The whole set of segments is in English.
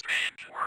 Strange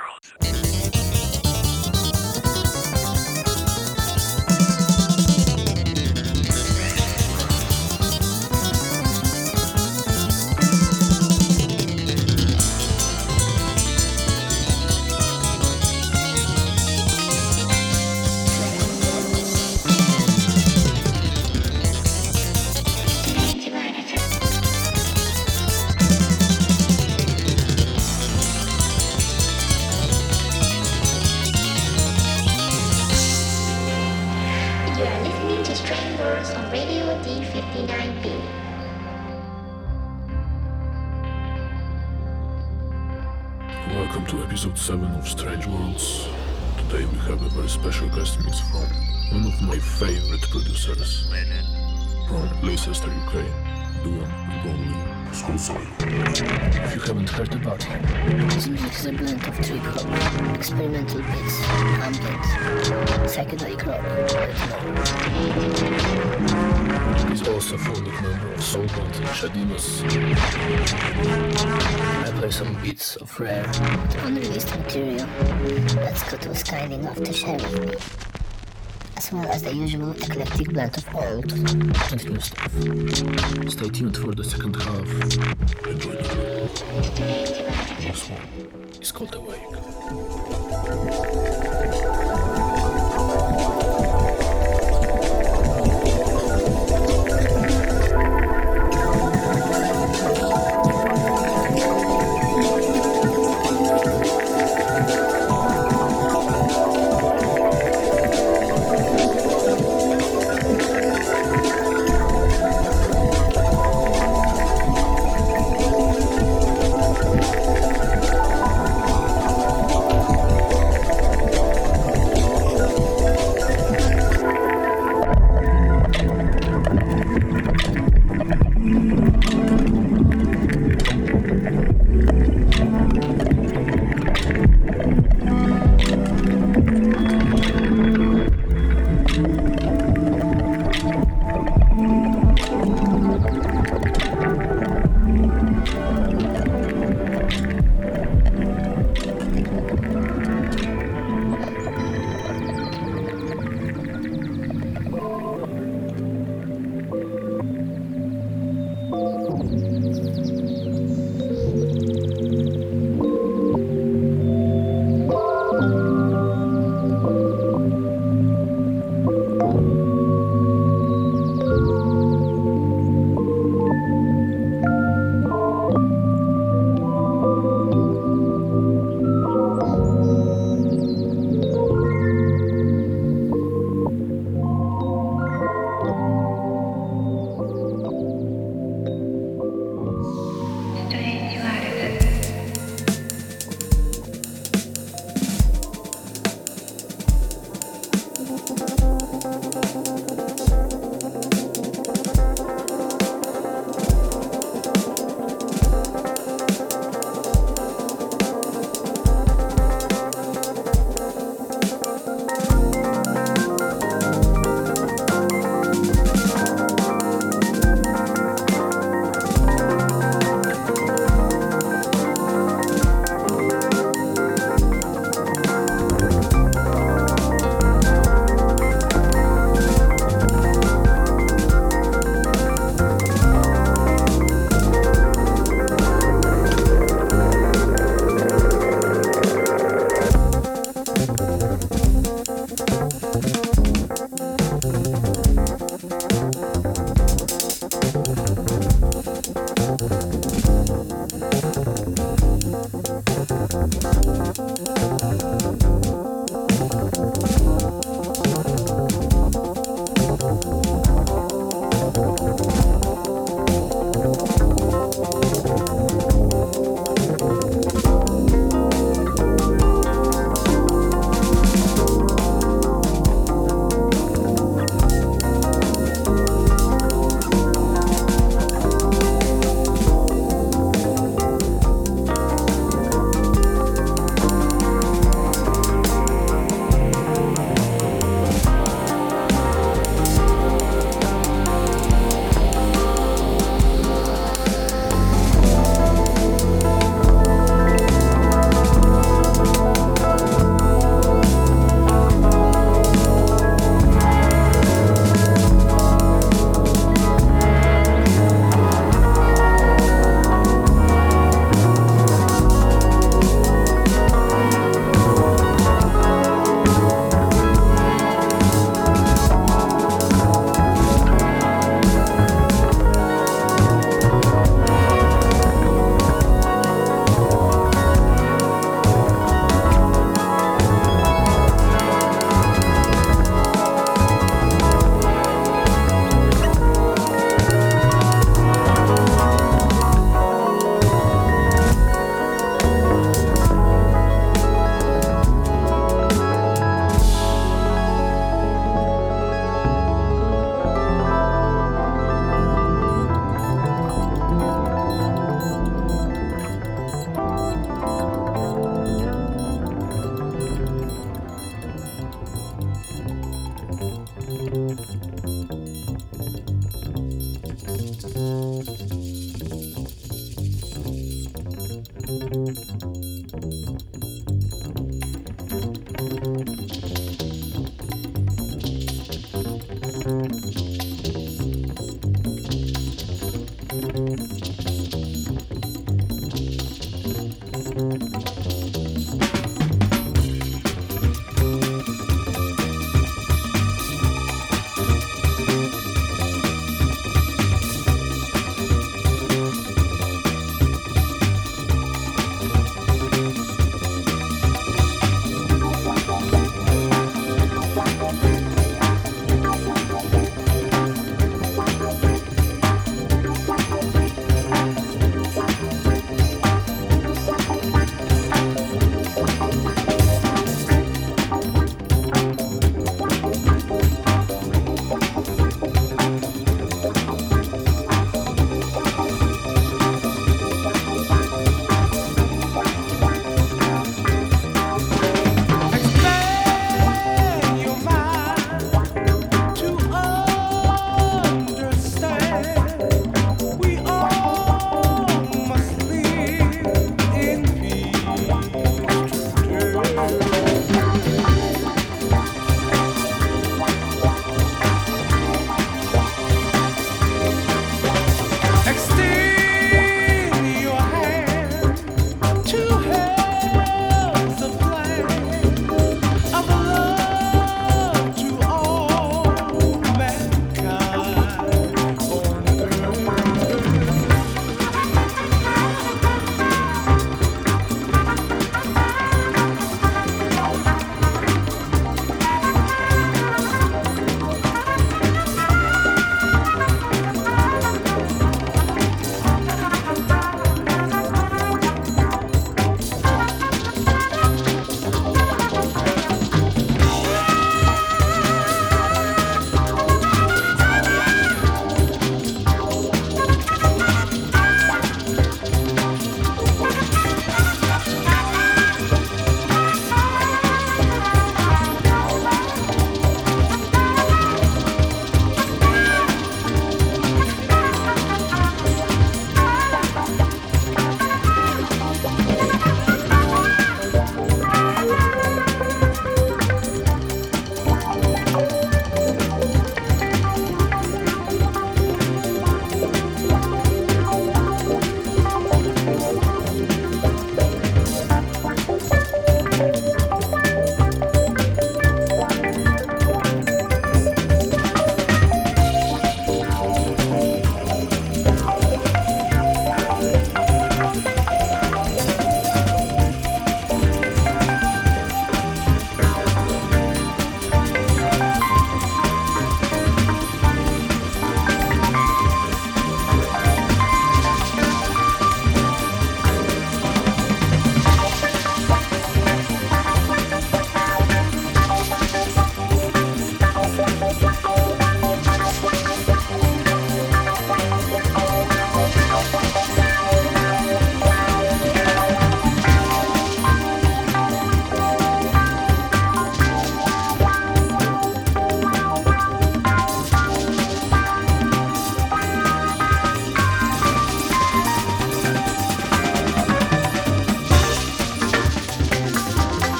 collecting letters old and new stuff. Stay tuned for the second half. Enjoy the This one is called Awake.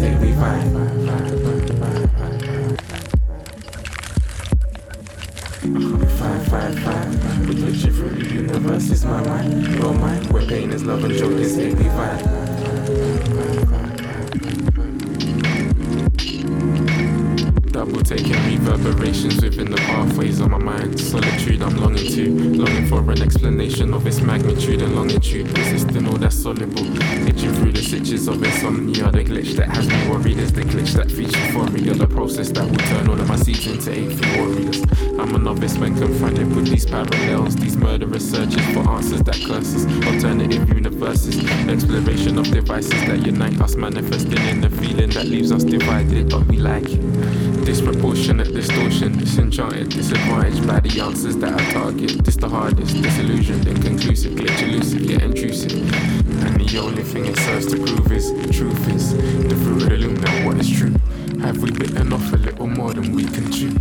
Say we fine. Fine, taking reverberations within the pathways of my mind. Solitude I'm longing to, longing for an explanation of its magnitude and longitude. Resisting all that's soluble, glitching through the stitches of insomnia. The glitch that has me worried is the glitch that features for real. The process that will turn all of my seeds into eighth warriors. I'm a novice when confronted with these parallels, these murderous searches for answers that curses, alternative universes, exploration of devices that unite us, manifesting in the feeling that leaves us divided, but we like it. Disproportionate distortion, disenchanted, disadvantaged by the answers that I target. This the hardest, disillusioned, inconclusive, glitch elusive, yet intrusive. And the only thing it serves to prove is the truth is the fruit of the loom. Now what is true? Have we bitten off a little more than we can chew?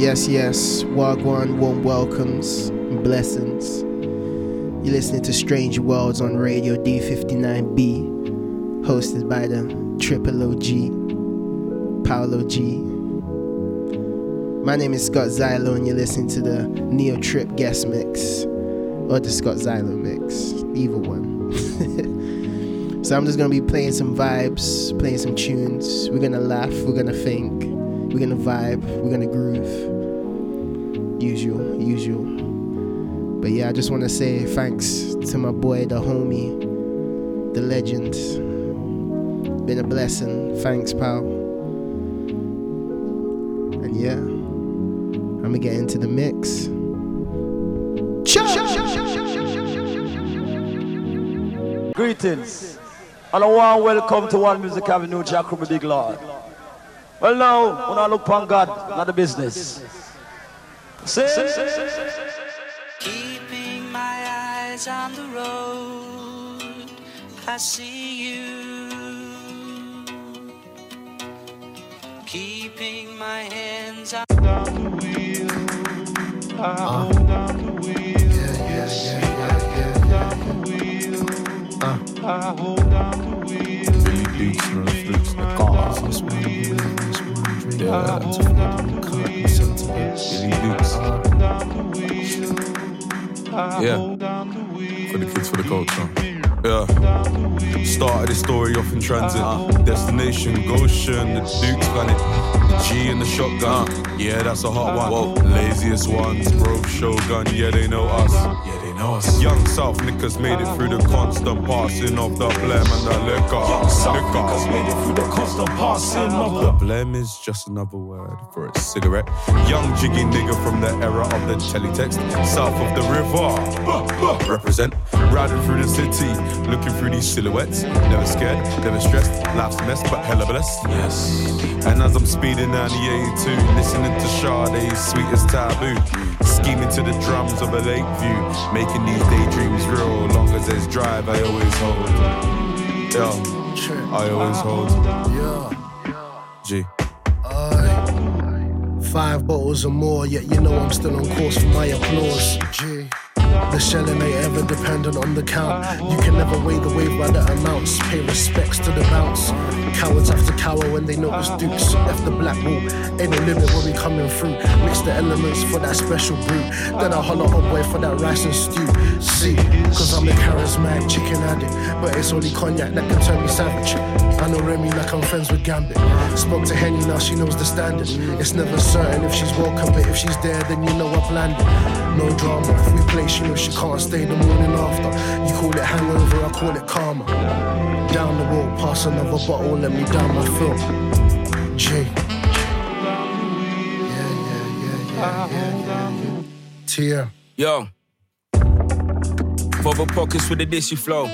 Yes, yes. Wagwan, warm welcomes, blessings. You're listening to Strange Worlds on Radio D59B, hosted by the Triple OG, Paolo G. My name is Scott Zylo, and you're listening to the Neo Trip guest mix, or the Scott Zylo mix, either one. So I'm just gonna be playing some vibes, playing some tunes. We're gonna laugh, we're gonna think, we're gonna vibe, we're gonna groove. Usual, usual. But yeah, I just wanna say thanks to my boy, the homie, the legend. Been a blessing. Thanks, pal. And yeah, I'm gonna get into the mix. Greetings. And welcome to One Music Avenue, Jack Big Lord. Well now, when I look upon God, not the business. Say, Keeping my eyes on the road, I see you. Keeping my hands on Billy Dukes, no flukes, the yeah. For the kids, for the culture. Yeah. Started this story off in transit. Destination Goshen, the Duke's planet. The G and the shotgun. Yeah, that's a hot one. Laziest ones, Grove Shogun. Yeah, they know us. Yeah, they know us. Young South niggas made it through the constant passing of the blame and the liquor. Liquor. made it through the constant passing of The blem is just another word for a cigarette. Young jiggy nigga from the era of the teletext, south of the river. Represent, riding through the city, looking through these silhouettes. Never scared, never stressed, life's a mess, but hella blessed. Yes. And as I'm speeding down the A2, listening to Sade's Sweetest Taboo, scheming to the drums of a lake view, making these daydreams real. Long as there's drive, I always hold. Yeah, I always hold. Yeah, G. aye. Five bottles or more, yet you know I'm still on course for my applause. G. The shelling ain't ever dependent on the count. You can never weigh the wave by the amounts. Pay respects to the bounce. Cowards have to cower when they know it's ah. dukes. Left the black wall, ain't no limit when we coming through. Mix the elements for that special brew. Then I holler up boy for that rice and stew. See, cause I'm a charismatic chicken addict. But it's only cognac that can turn me savage. I know Remy like I'm friends with Gambit. Spoke to Henny, now she knows the standard. It's never certain if she's welcome, but if she's there, then you know I've landed. No drama, if we play, she knows she can't stay the morning after. You call it hangover, I call it karma. Down the road, pass another bottle, let me down my throat. J. Yeah, yeah, yeah, yeah, yeah, yeah. TM. Yo. Bubble pockets with the dissy flow.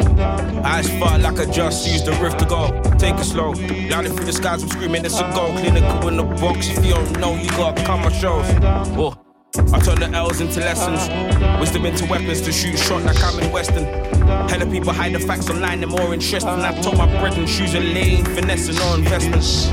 Eyes far like I just used the riff to go. Take it slow. Landing through the skies, I'm screaming, it's a goal. Clinical in the box. If you don't know, you gotta come my shows. Oh. I turn the L's into lessons, wisdom into weapons to shoot shot like I'm in Western. Hella people hide the facts online, they're more interesting. I told my brethren, shoes a lane, finesse and no investments.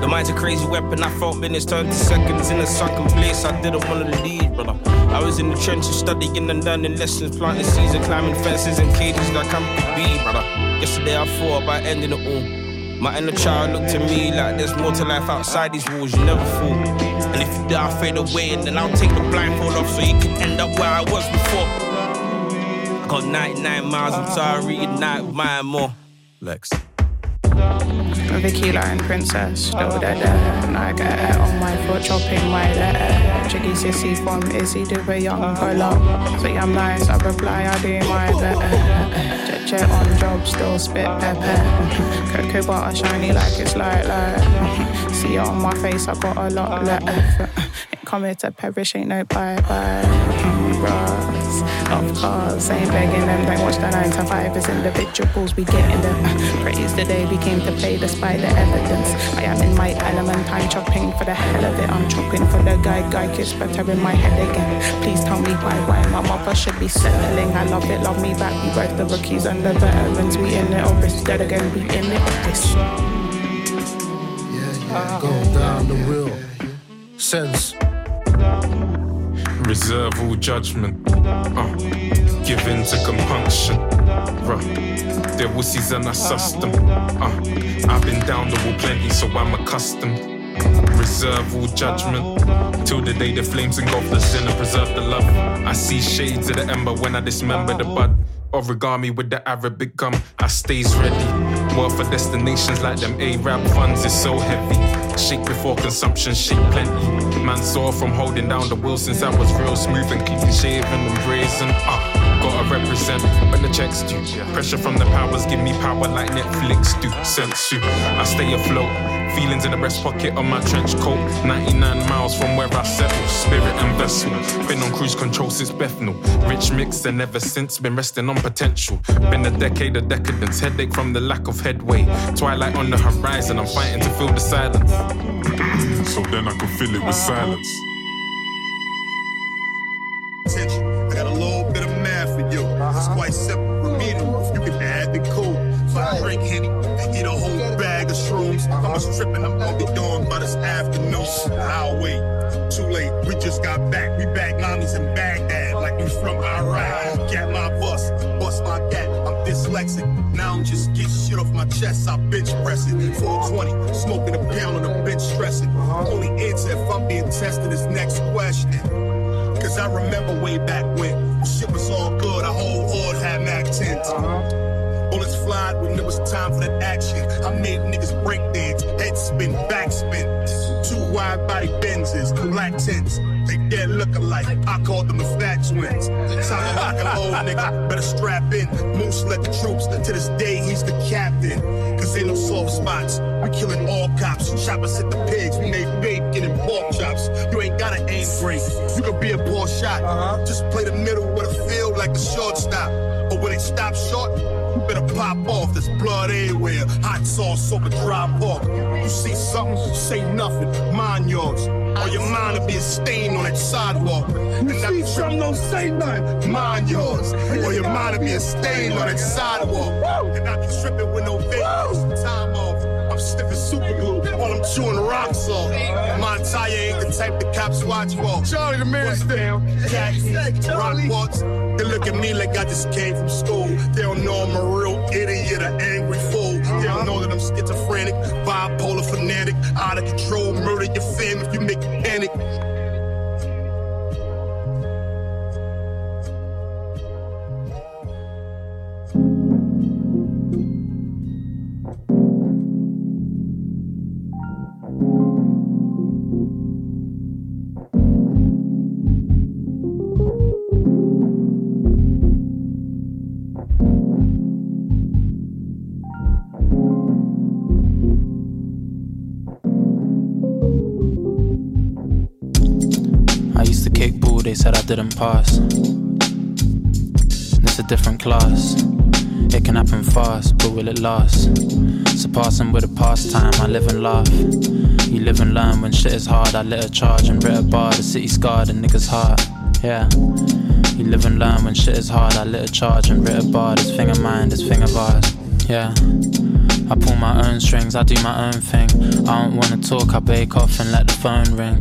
The mind's a crazy weapon. I felt minutes turned to seconds in a sunken place. I didn't wanna leave, brother. I was in the trenches studying and learning lessons, planting seeds and climbing fences and cages like I'm the bee, brother. Yesterday I thought about ending it all. My inner child looked to me like there's more to life outside these walls. You never fall. And if you die, fade away, and then I'll take the blindfold off so you can end up where I was before. I got 99 miles. I'm sorry, night mine more. Lex. Vicky Lion Princess, little da da, and I get it on my foot, chopping my letter. Jiggy sissy from Izzy, do a young pull Say I'm nice, I reply, I do my better. Jet jet on job, still spit pepper. Cocoa butter shiny like it's light light. See it on my face, I got a lot left. Ain't coming to perish, ain't no bye bye. Of course, I ain't begging them, don't watch the 9 to 5 as individuals, we get getting them. Uh, praise the day we came to play despite the evidence. I am in my element, I'm chopping for the hell of it. I'm chopping for the guy, guy gets better in my head again. Please tell me why, why my mother should be settling. I love it, love me back. We both the rookies and the veterans. We in it, or it's dead again. We in it, or this. Go down the real sense. Reserve all judgment. Uh, give in to compunction. Bruh, they're wussies and I suss them. Uh, I've been down the wall plenty, so I'm accustomed. Reserve all judgment. Till the day the flames engulf the sin and preserve the love. I see shades of the ember when I dismember the bud. Origami with the Arabic gum, I stays ready. For destinations like them Arab funds is so heavy. Shake before consumption, shake plenty. Man saw from holding down the wheel since I was real smooth and clean shaven and brazen. Uh, gotta represent when the checks due. Pressure from the powers give me power like Netflix do. Sense you, I stay afloat. Feelings in the breast pocket of my trench coat. 99 miles from where I settle. Spirit and vessel. Been on cruise control since Bethnal. Rich mix and ever since been resting on potential. Been a decade of decadence. Headache from the lack of headway. Twilight on the horizon. I'm fighting to fill the silence. so then I can fill it with silence. Shrooms. I'm a gonna be doing by this afternoon. I'll wait. Too late, we just got back. We back mommies in Baghdad, like we from Iraq. Get my bus, bust my cat. I'm dyslexic. Now I'm just get shit off my chest. I bench press it. 420, smoking a pound on the bench stressing. Only answer if I'm being tested is next question. Cause I remember way back when shit was all good. A whole horde had Mac 10s. When it was time for that action. I made niggas break dance, head spin, back spin. Two wide body Benzes, black tents. They dead look alike. I called them the fat twins. Sounded like an old nigga, better strap in. Moose led the troops. To this day, he's the captain. Cause ain't no soft spots. We killing all cops. Choppers hit the pigs. We made bacon and pork chops. You ain't gotta aim great. You can be a poor shot. Uh-huh. Just play the middle with a field like a shortstop. But when they stop short, better pop off. There's blood everywhere. Hot sauce over dry pork. You see something, say nothing. Mind yours. Or your mind will be a stain on that sidewalk. You and see something, don't say nothing. Mind yours. Or your mind will be a stain on that sidewalk. And I be tripping with no videos. Time off. I'm sniffing super glue while I'm chewing rocks off. My tire ain't the type the cops watch for. Charlie the man's down. Cat, rock walks. They look at me like I just came from school. They don't know I'm a real idiot, an angry fool. They don't know that I'm schizophrenic, bipolar fanatic, out of control, murder your fam if you make me panic. Didn't pass. It's a different class. It can happen fast, but will it last? Surpassing with a pastime, I live and laugh. You live and learn when shit is hard. I lit a charge and writ a bar, the city scarred a nigga's heart. Yeah. You live and learn when shit is hard. I lit a charge and writ a bar, this thing of mine, this thing of ours. Yeah. I pull my own strings, I do my own thing. I don't wanna talk, I bake off and let the phone ring.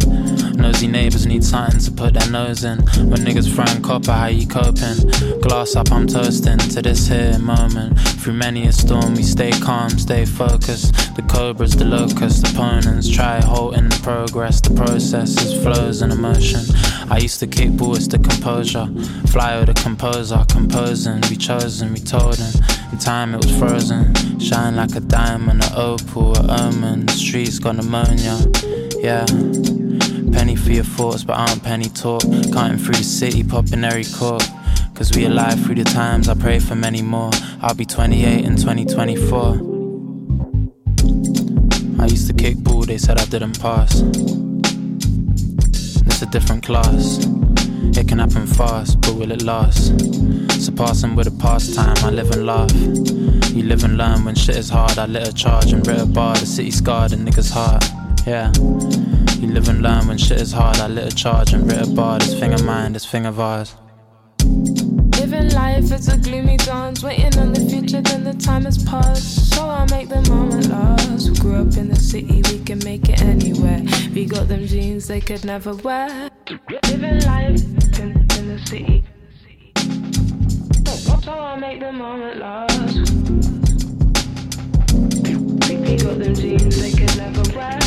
Nosy neighbors need something to put their nose in. When niggas throwing copper, how you coping? Glass up, I'm toasting to this here moment. Through many a storm, we stay calm, stay focused. The cobras, the locusts, the opponents try halting the progress. The process is flows and emotion. I used to kick bullets to composure, fly with a composer, composing. We chosen, we told him. In time it was frozen, shine like a diamond, an opal, a omen. The streets got pneumonia, yeah. Penny for your thoughts, but I don't penny talk. Cutting through the city, popping every cork. Cause we alive through the times, I pray for many more. I'll be 28 in 2024. I used to kick ball, they said I didn't pass. It's a different class. It can happen fast, but will it last? Surpassing with a pastime, I live and laugh. You live and learn when shit is hard. I lit a charge and writ a bar, the city scarred a nigga's heart. Yeah. You live and learn when shit is hard. I lit a charge and writ a bar, this thing of mine, this thing of ours. Living life, it's a gloomy dance. Waiting on the future, then the time has passed. So I make the moment last. We grew up in the city, we can make it anywhere. We got them jeans they could never wear. Living life in, in the city. So I make the moment last. Them jeans they never wear.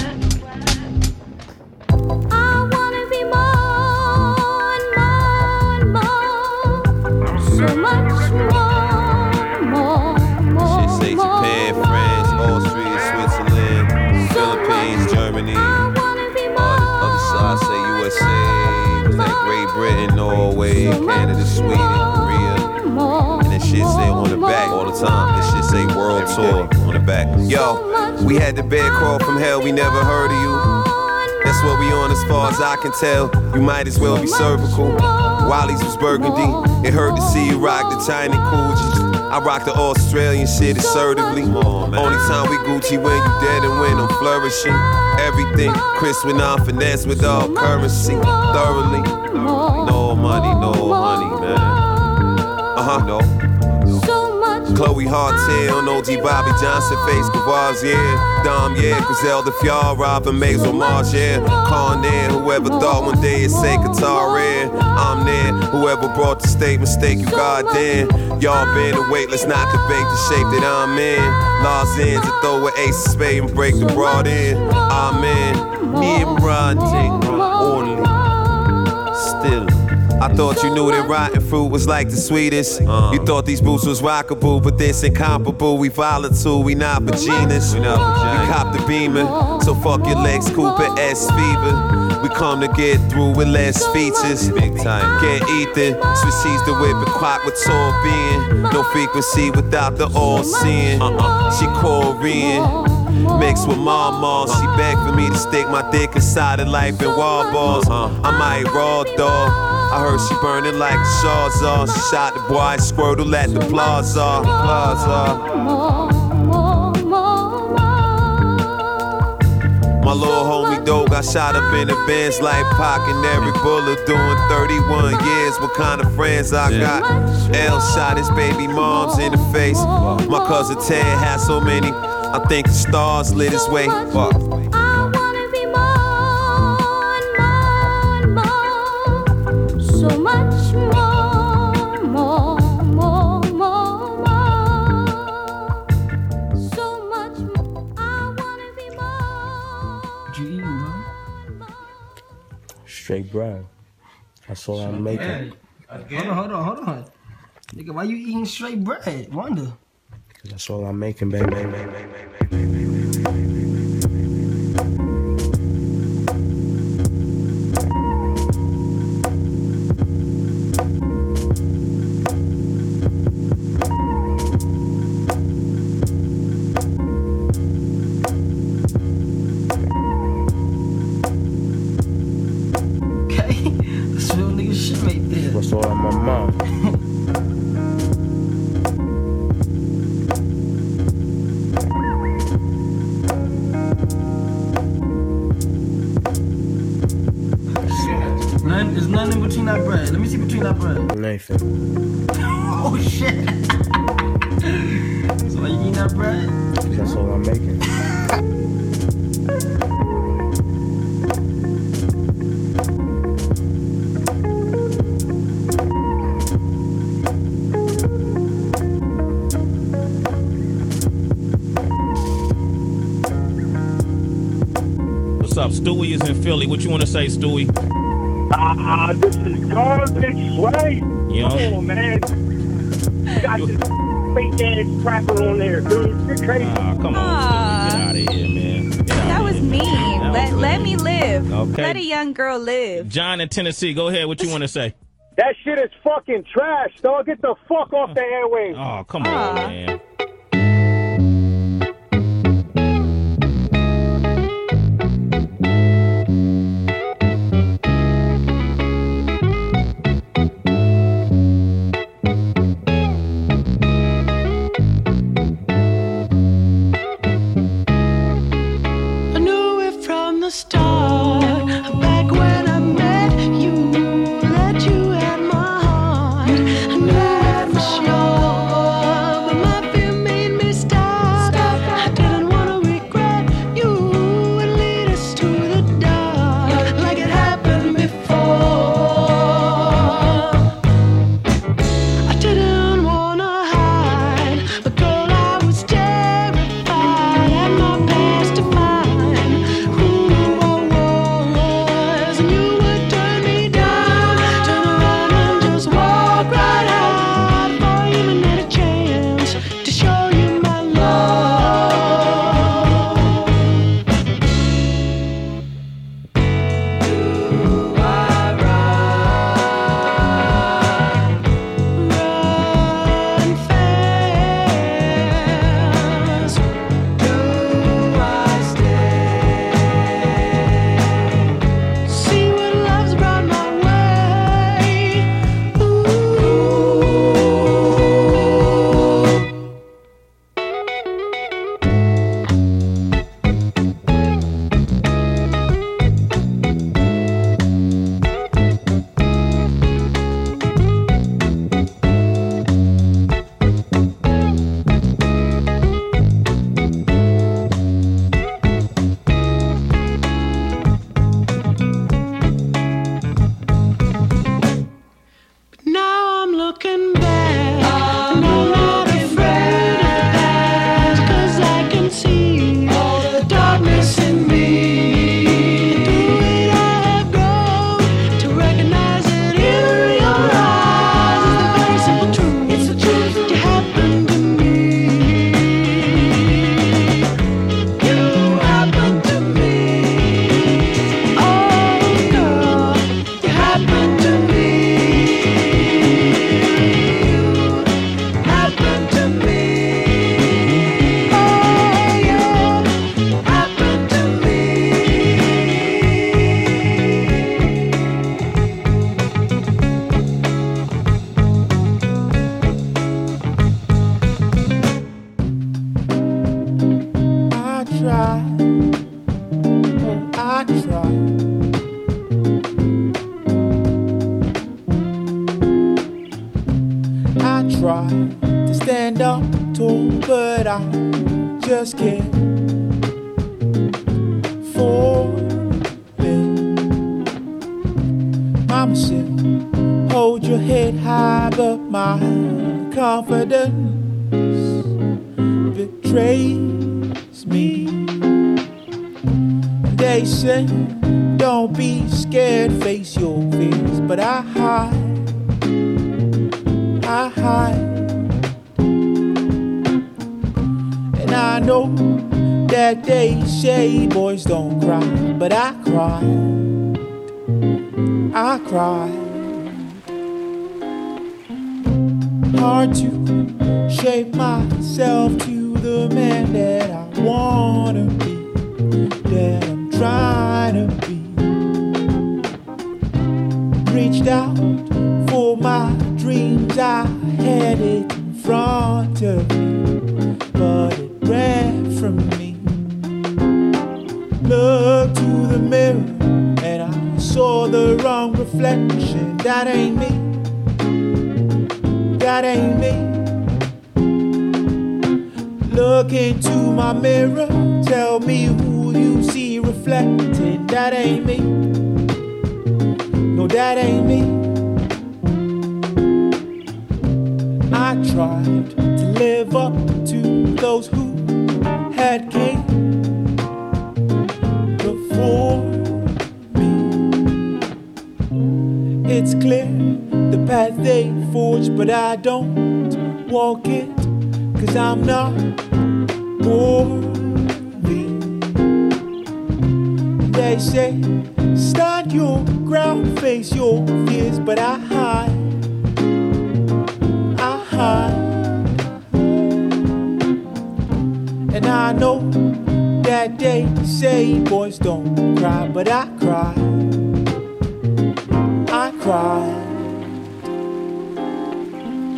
Wanna be more, more, more, so much more, more, more. Japan, France, Austria, Switzerland, Philippines, Germany. USA, Great Britain, Norway, Canada, Sweden shit say on the back all the time. This shit say world tour on the back. Yo, we had the bed crawl from hell, we never heard of you. That's what we on as far as I can tell. You might as well be cervical. Wally's was burgundy. It hurt to see you rock the tiny Coogi. I rock the Australian shit assertively. Only time we Gucci when you dead and when I'm flourishing. Everything Chris when I finesse with all currency. Thoroughly. No money, no honey, man. Uh huh. No. Chloe Hartel, OG Bobby Johnson, face Gavaz, yeah. Dom, yeah. Griselda Fjall, Robin Mazel March, yeah. Con whoever thought one day it'd say Air. I'm there, whoever brought the state mistake, you goddamn. Y'all been awake, let's not debate the shape that I'm in. Ends to throw an ace of spade and break the broad in. Amen. Me and Ron take only. Still. I thought you knew that rotten fruit was like the sweetest. You uh-huh. thought these boots was rockable, but this incomparable. We volatile, we not vaginas. We, cop the beamer, so fuck your legs, Cooper S fever. We come to get through with less features. Big time. Get Ethan, switch sees the whip and quack with tall being. No frequency without the all seeing. Uh-uh. She Korean. Mixed with mama, she begged for me to stick my dick inside of life in wall balls. Uh-huh. I might raw dog. I heard she burning like a Shawzar. Uh. She shot the boy Squirtle at the plaza. Plaza. My little homie dog got shot up in a Benz like Pac and every bullet doing 31 years. What kind of friends I got? L shot his baby moms in the face. My cousin Ted had so many. I think the stars lit his way. Fuck. Straight bread. That's all I'm making. Hold on, hold on, hold on. Nigga, why you eating straight bread? Wonder. Cause That's all I'm making, baby. Okay, you want to say, Stewie? Ah, this is garbage, right? Yeah. Come on, man. You got this fake ass crapper on there, dude. You're crazy. Ah, come on, Stewie. Get out of here, man. Get That was mean. That Let, was let me live. Okay. Let a young girl live. John in Tennessee, go ahead. What you want to say? That shit is fucking trash, dog. Get the fuck off the airwaves. Oh, come on, man.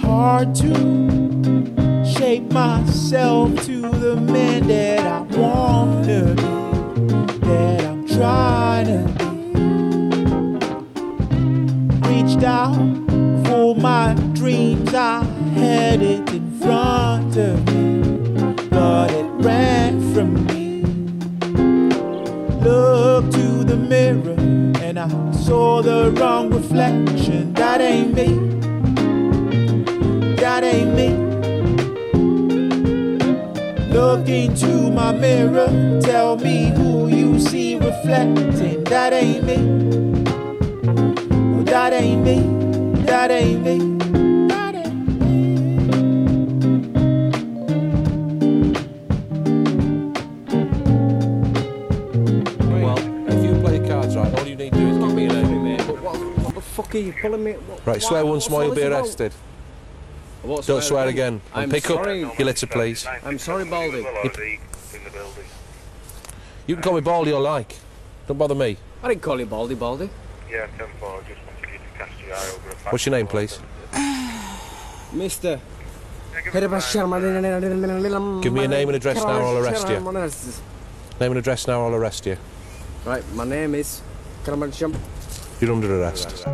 Hard to shape myself to the man that I wanna be, that I'm trying to be. Reached out for my dreams, I had it in front of me, but it ran from me. Looked to the mirror and I saw the wrong reflection. That ain't me. That ain't me. Look into my mirror, tell me who you see reflecting. That ain't me. That ain't me. That ain't me. What the fuck are you pulling me? What, Right, swear once more, you'll be arrested. What, Don't swear again. And I'm pick sorry. up your litter, please. I'm sorry, Baldy. You can call me Baldy or like. Don't bother me. I didn't call you Baldy, Baldy. Yeah, 10 4, just wanted you to cast your eye over a. What's your name, please? Mister. Give me your name and address now, or I'll arrest you. Name and address now, or I'll arrest you. Right, my name is. Karamacham. You're under arrest.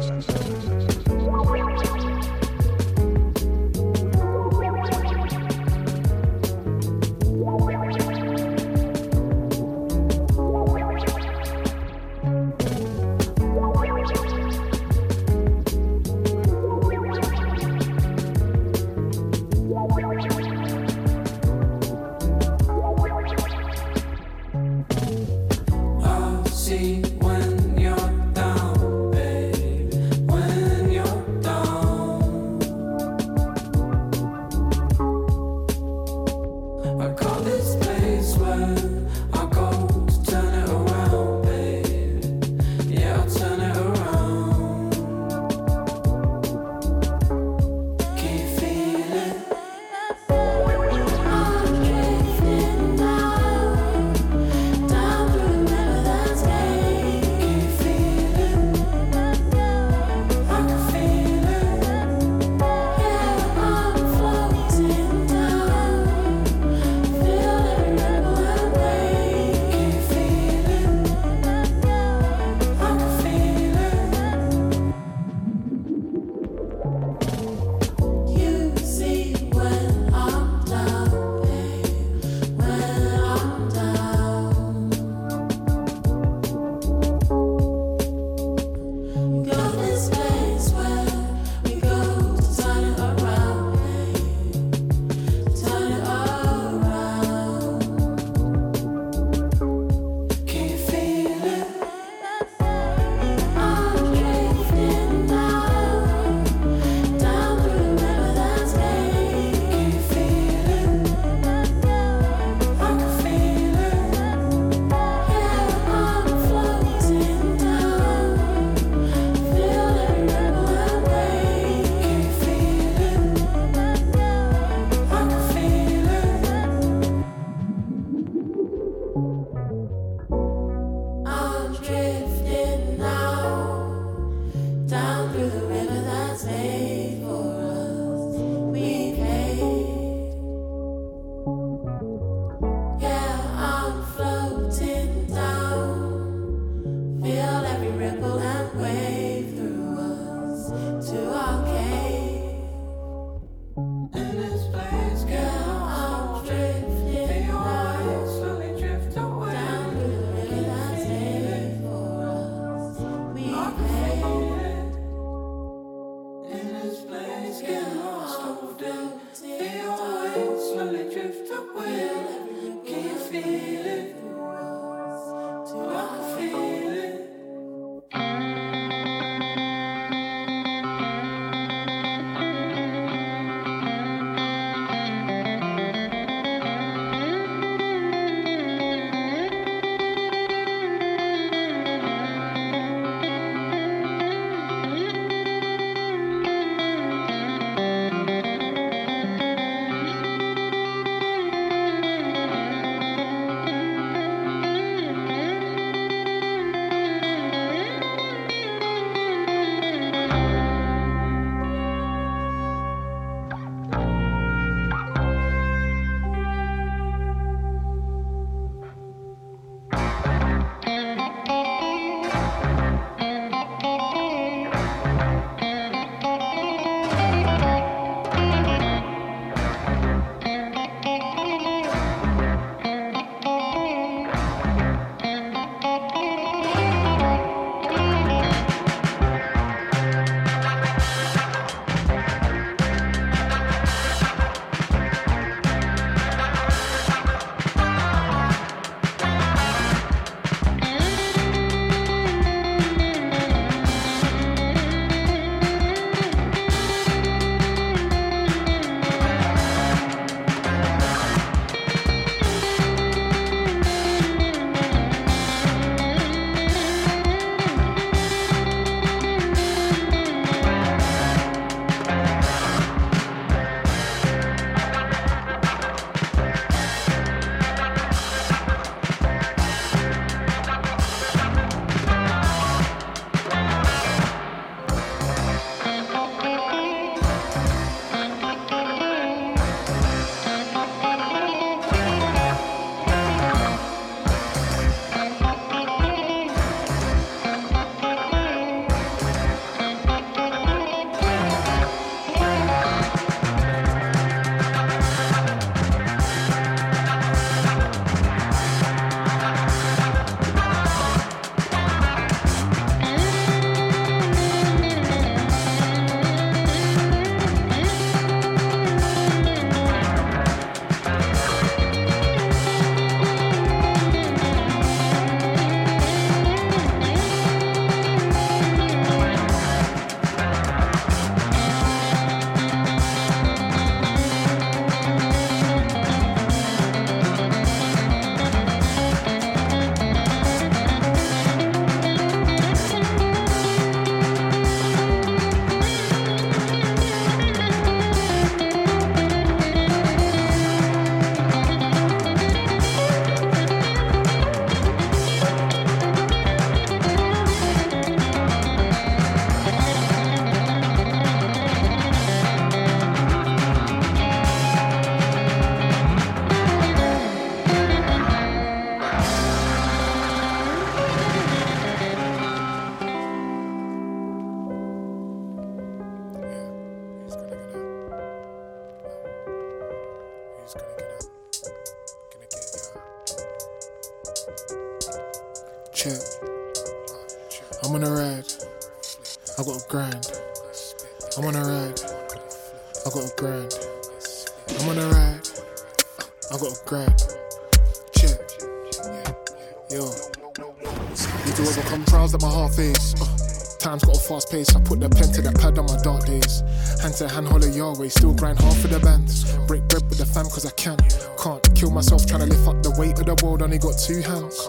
Fast pace. I put the pen to the pad on my dark days. Hand to hand, holler Yahweh. Still grind hard for the bands. Break bread with the fam cause I can't, Can't kill myself trying to lift up the weight of the world. Only got two hands.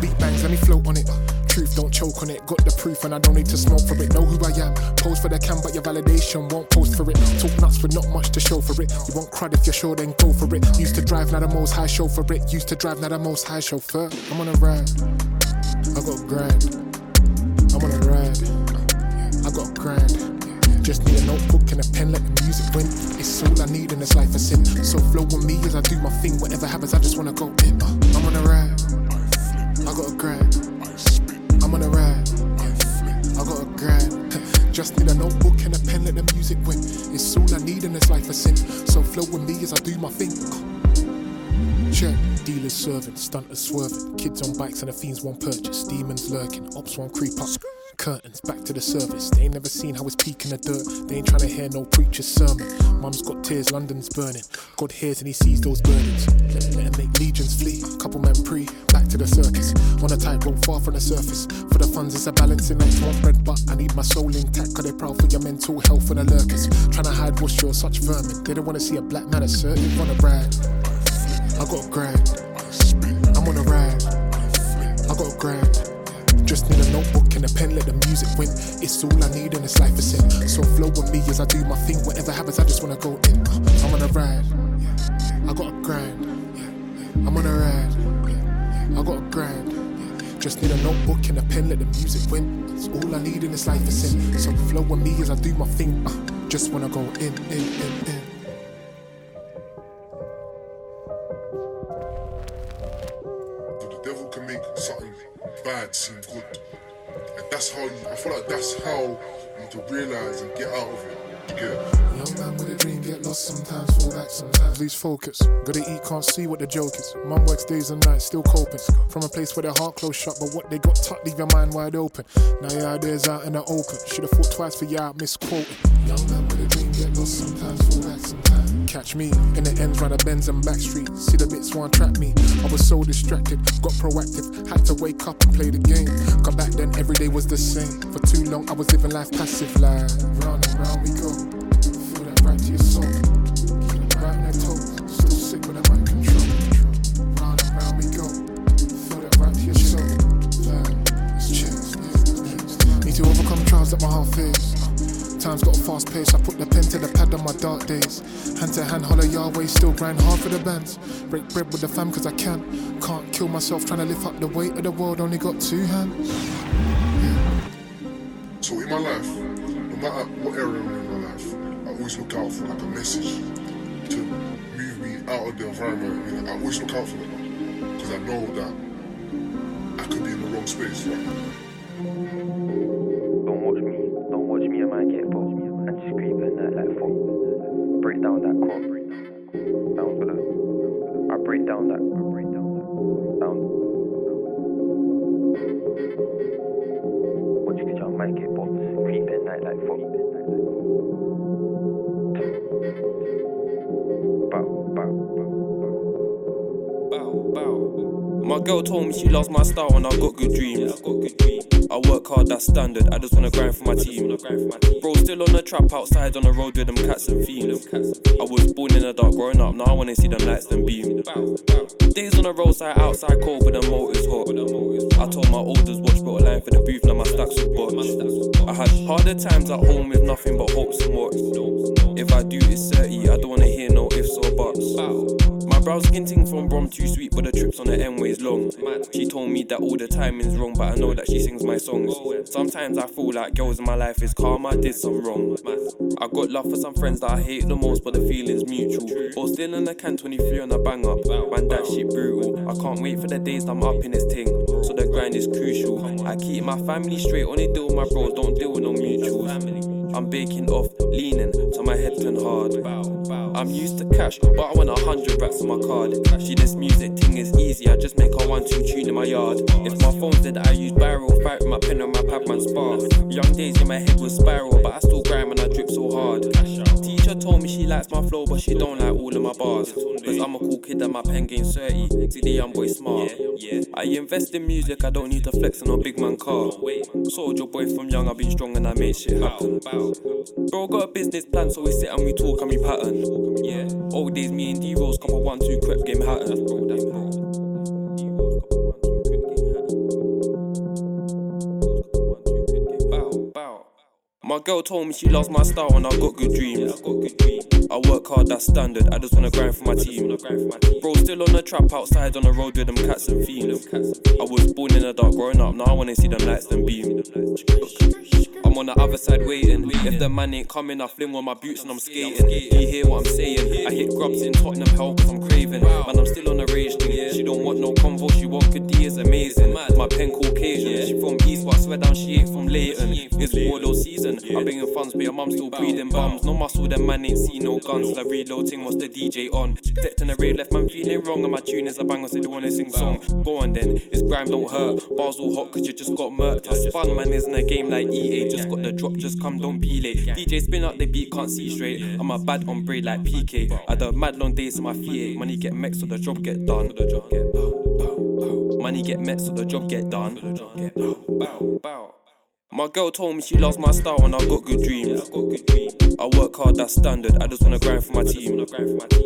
Beat bangs, let me float on it. Truth, don't choke on it. Got the proof, and I don't need to smoke for it. Know who I am. Pose for the cam, but your validation won't post for it. Talk nuts with not much to show for it. You won't crud if you're sure, then go for it. Used to drive, now the most high show for it. Used to drive, now the most high chauffeur. I'm on a ride. I got a Just need a notebook and a pen, let the music win. It's all I need in this life, a sin. So flow with me as I do my thing. Whatever happens, I just wanna go in. Uh, I'm on a ride. I got a grand. I'm on a ride. I got a grand. Just need a notebook and a pen, let the music win. It's all I need in this life, a sin. So flow with me as I do my thing. Check. Dealers serving, stunters swerving. Kids on bikes and the fiends won't purchase. Demons lurking, ops won't creep up. Curtains back to the service. They ain't never seen how it's peak in the dirt. They ain't trying to hear no preacher's sermon. Mum's got tears, London's burning. God hears and he sees those burdens. Let, let him make legions flee. Couple men pre, back to the circus. On a tightrope far from the surface. For the funds, it's a balancing act. Want bread, but I need my soul intact. Cause they proud for your mental health and the lurkers. Trying to hide what's yours, such vermin. They don't wanna see a black man assertive on a brag. I got a grind. I'm on a ride. I got a grand. Just need a notebook and a pen, let the music win. It's all I need in this life, a sin. So flow with me as I do my thing. Whatever happens, I just wanna go in. I'm on a ride. I got a grand. I'm on a ride. I got a grand. Just need a notebook and a pen, let the music win. It's all I need in this life, a sin. So flow with me as I do my thing. Uh, just wanna go in, in, in, in. Bad seem good. And that's how you, I feel like that's how you need to realize and get out of it. Get? Young man with a dream, get lost sometimes, fall back sometimes, lose focus. Gotta eat, can't see what the joke is. Mum works days and nights, still coping. From a place where their heart closed shut, but what they got tucked, leave your mind wide open. Now your ideas out in the open. Should've thought twice for out, misquoted. Young man with a dream, get lost sometimes, fall back sometimes. Catch me in the ends, round the bends and back street. See the bits want trap me. I was so distracted, got proactive, had to wake up and play the game. Come back then, every day was the same. For too long, I was living life passive, like round and round we go. Feel that right to your soul. Sick mind control. Round and round we go. Feel that right to your soul. It's. Need to overcome trials that my heart face. Time's got a fast pace. I put the pen to the pad on my dark days. Hand to hand, holler Yahweh. Still grind hard for the bands. Break bread with the fam cause I can't. Can't kill myself trying to lift up the weight of the world. Only got two hands. So in my life, no matter what area I'm in my life, I always look out for like a message to move me out of the environment. Know, I always look out for that because I know that I could be in the wrong space. Right? My girl told me she loves my style and I got good dreams. I work hard, that's standard. I just wanna grind for my team. Bro, still on the trap outside on the road with them cats and fiends. I was born in the dark, growing up. Now I wanna see them lights and beam. Days on the roadside, outside cold, but the motor's hot. I told my oldest watch, brought a line for the booth, now my stacks were botched. I had harder times at home with nothing but hopes and what's. If I do, it's 30. I don't wanna hear no ifs or buts. My brow's skin ting from Brom too sweet, but the trips on the M way's long. She told me that all the timing's wrong, but I know that she sings my songs. Sometimes I feel like girls in my life is calm, I did some wrong. I got love for some friends that I hate the most, but the feeling's mutual. Or still in the can 23 on the bang up, man, that shit brutal. I can't wait for the days I'm up in this thing, so the grind is crucial. I keep my family straight, only deal with my bros, don't deal with no mutuals. I'm baking off, leaning, so my head turn hard. I'm used to cash, but I want a hundred racks on my card. She this music thing is easy, I just make a one two tune in my yard. If my phone's dead, I use barrel, fight with my pen and my pad man spar. Young days in my head was spiral, but I still grind and I drip so hard. Teacher told me she likes my flow, but she don't like all of my bars. Cause I'm a cool kid and my pen game's 30. See the young boy smart. I invest in music, I don't need to flex on a big man car. Soldier boy from young, I've been strong and I made shit happen. Bro, got a business plan, so we sit and we talk and we pattern. Yeah, old days, me and D Rose come one two crep game hatters. Bro, that's bro. My girl told me she loves my style and I got good dreams. I work hard, that's standard. I just wanna grind for my team. Bro, still on the trap outside on the road with them cats and fiends. I was born in the dark, growing up. Now I wanna see them lights and beam. I'm on the other side waiting. If the man ain't coming, I fling on my boots and I'm skating. You hear what I'm saying? I hit grubs in Tottenham Hale I'm craving. Man, I'm still on the rage thing. She don't want no convo, she want good D is amazing. My pen Caucasian. She from East, but I swear down she ain't from Leyton. It's Wardo season. I'm bringing funds, but your mum still breathing bums. No muscle, them man ain't see no guns. Like reloading, what's the DJ on? Decked in the raid, left man feeling wrong. And my tune is a banger, so they wanna sing song. Go on then, it's grime, don't hurt. Bars all hot, cause you just got murked. I spun, man, isn't a game like EA. Just got the drop, just come, don't be late. DJ spin up the beat, can't see straight. I'm a bad on braid like PK. I had mad long days in my feet. Money get mixed, so the job get done. The job get Money get met, so the job get done. My girl told me she loves my style and I got good dreams. I work hard, that's standard. I just wanna grind for my team.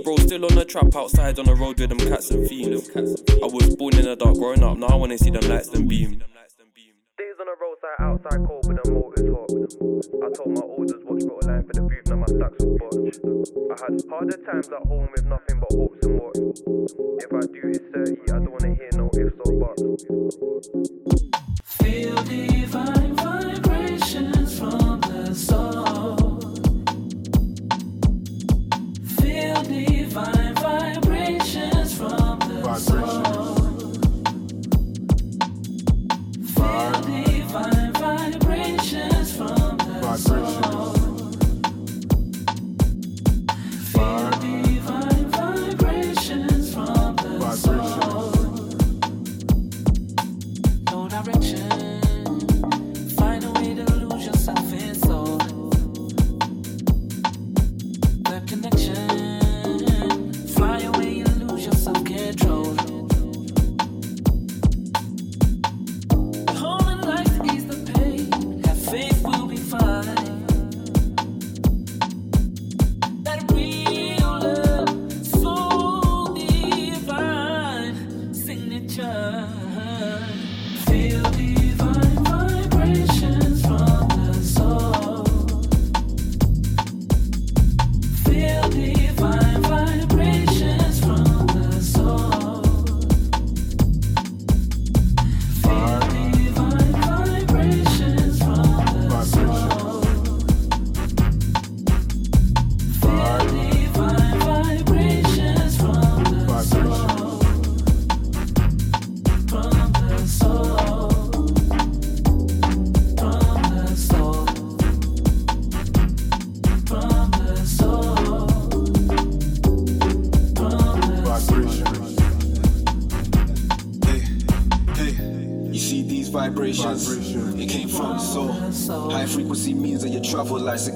Bro, still on the trap outside on the road with them cats and fiends. I was born in the dark, growing up. Now I wanna see them lights and beam. Days on the roadside, outside cold, but the motor's hot. I told my orders, watch, got a line for the booth, now my stacks will botch. I had harder times at home with nothing but hopes and what. If I do hit 30, I don't wanna hear no ifs or buts. Feel divine vibrations from the soul. Feel divine vibrations from the soul. Feel divine vibrations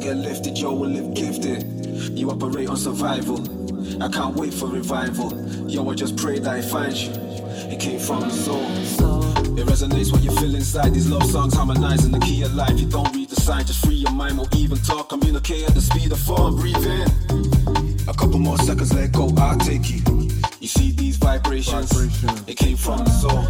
get lifted, yo will live gifted. You operate on survival. I can't wait for revival. Yo, I just pray that it finds you. It came from the soul. It resonates what you feel inside. These love songs harmonizing the key of life. You don't read the sign, just free your mind, or even talk. Communicate at the speed of form. Breathe in. A couple more seconds, let go. I'll take you. You see these vibrations? It came from the soul.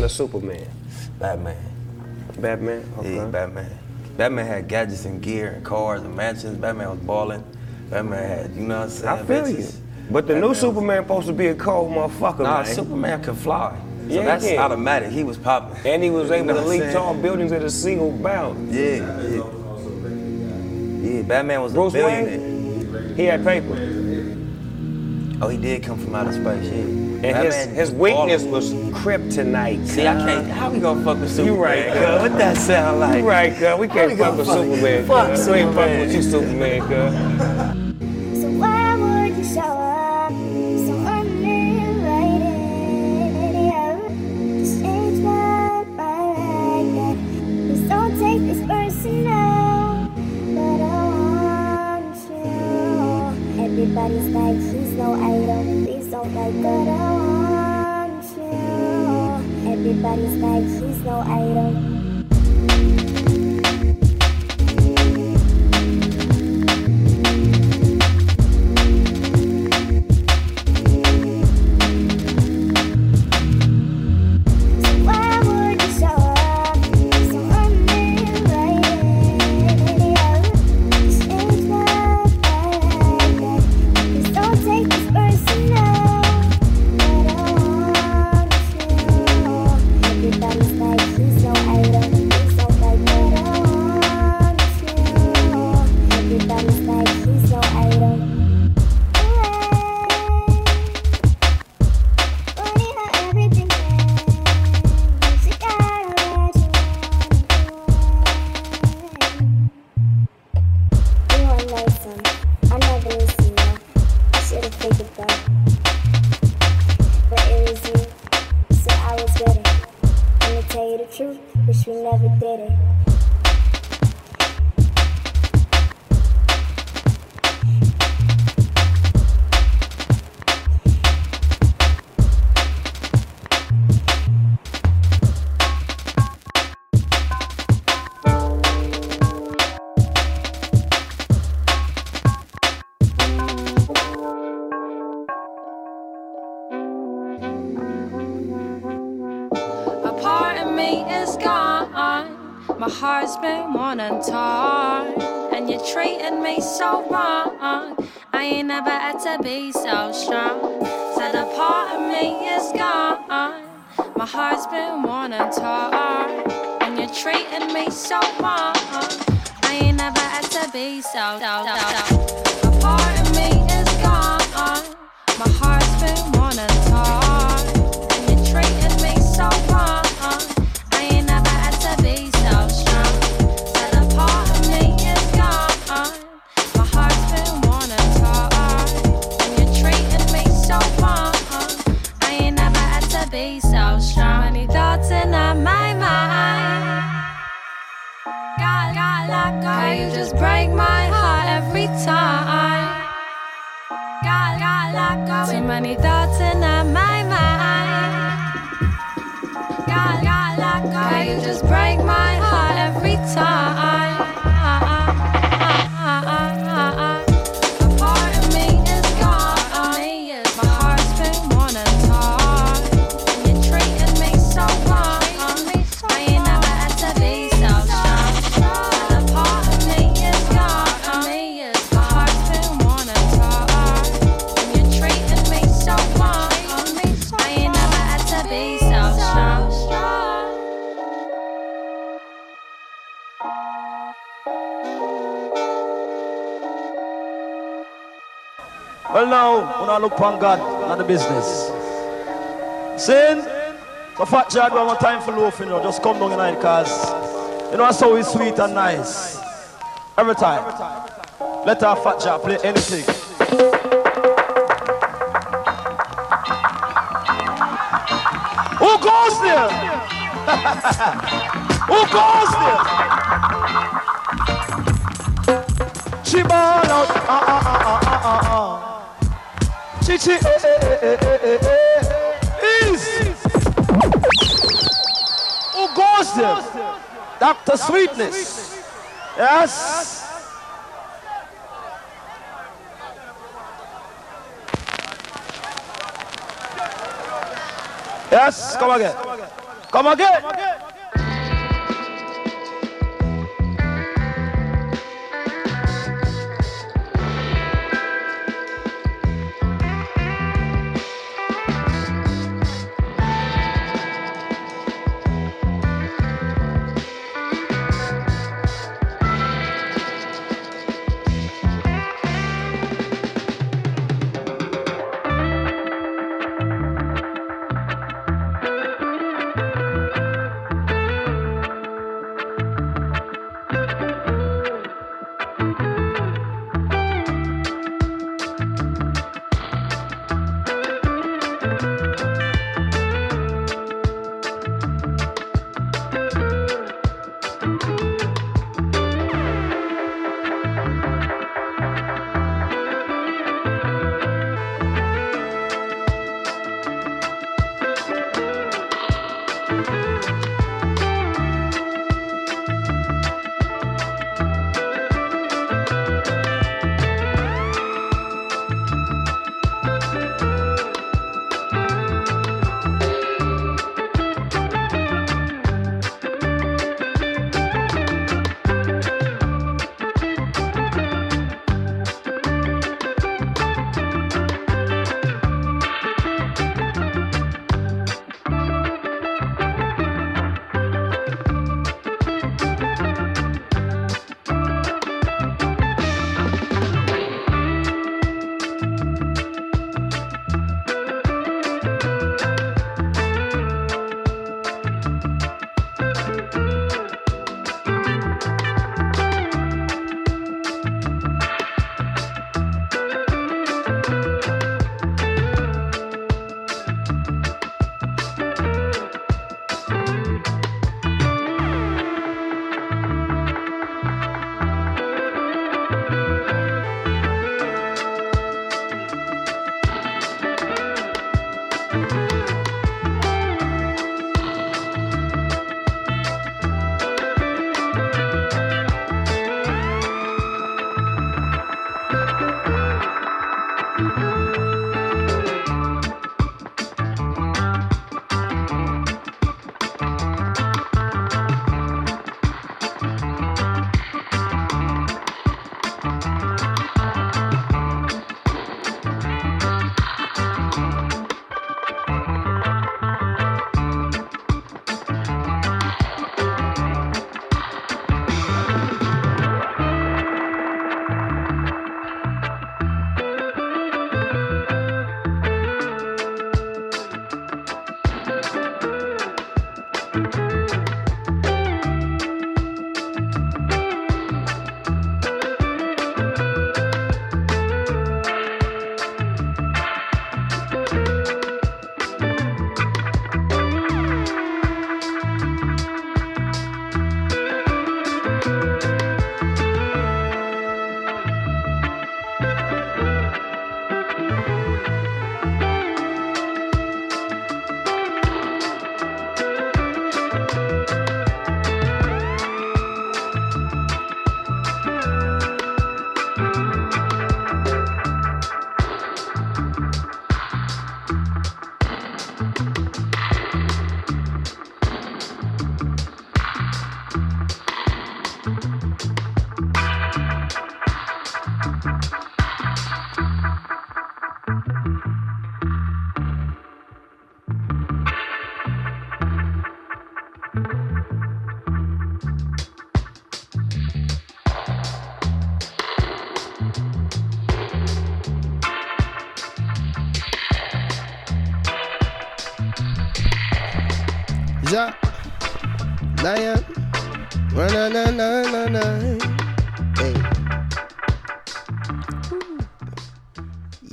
Batman or Superman? Batman. Batman? Okay. Yeah, Batman. Batman had gadgets and gear and cars and mansions. Batman was balling. Batman had, you know what I'm saying? I feel you. But the new Batman was- Superman supposed to be a cold motherfucker, Nah, man. Superman can fly. So Yeah, that's can. automatic. He was popping. And he was You able know to leap tall buildings at a single bound. Yeah, yeah. Yeah, Batman was Bruce a billionaire. Wayne, he had paper. Oh, he did come from outer space, yeah. And his, his weakness balling. was kryptonite. See, I can't. How we gonna fuck with Superman? You right, cuz? cuz. What that sound like? You right, cuz. We can't we fuck gonna with fuck- Superman, Fuck cuz. We ain't fucking Superman. with you, Superman, cuz. So why would you show up so unrelated? Just change my mind like that. Please don't take this personal, but I want you. Everybody's like he's no idol. Please don't like that. Everybody's like he's no idol. My mind. God, God, let go. How you just break my heart every time. I look upon God, not the business. Sin, so fat Chad, one more time for loafing, you know, just come down tonight, cause you know, that's always sweet and nice. Every time. Let our fat Chad play anything. Who goes there? Who goes there? She ball out, ah ah ah ah ah ah ah. Chi chi, eh eh eh. Easy. Who goes there? Dr. Sweetness. Yes. Yes, come again. Come again.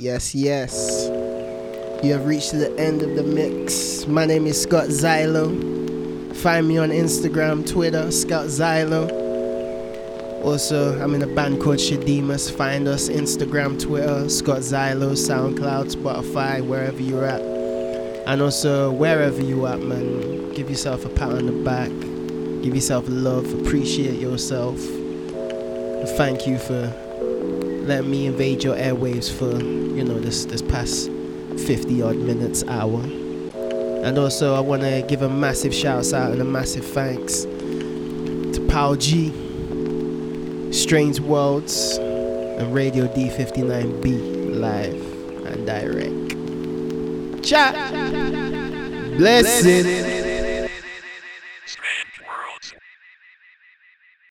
Yes, yes. You have reached the end of the mix. My name is Scott Zylo. Find me on Instagram, Twitter, Scott Zylo. Also, I'm in a band called Shademus. Find us Instagram, Twitter, Scott Zylo, SoundCloud, Spotify, wherever you're at. And also, wherever you at, man, give yourself a pat on the back. Give yourself love. Appreciate yourself. Thank you for letting me invade your airwaves for, you know, this, this past 50 odd minutes, hour. And also, I want to give a massive shout out and a massive thanks to Pal G, Strange Worlds, and Radio D59B live and direct. Chat. Blessed.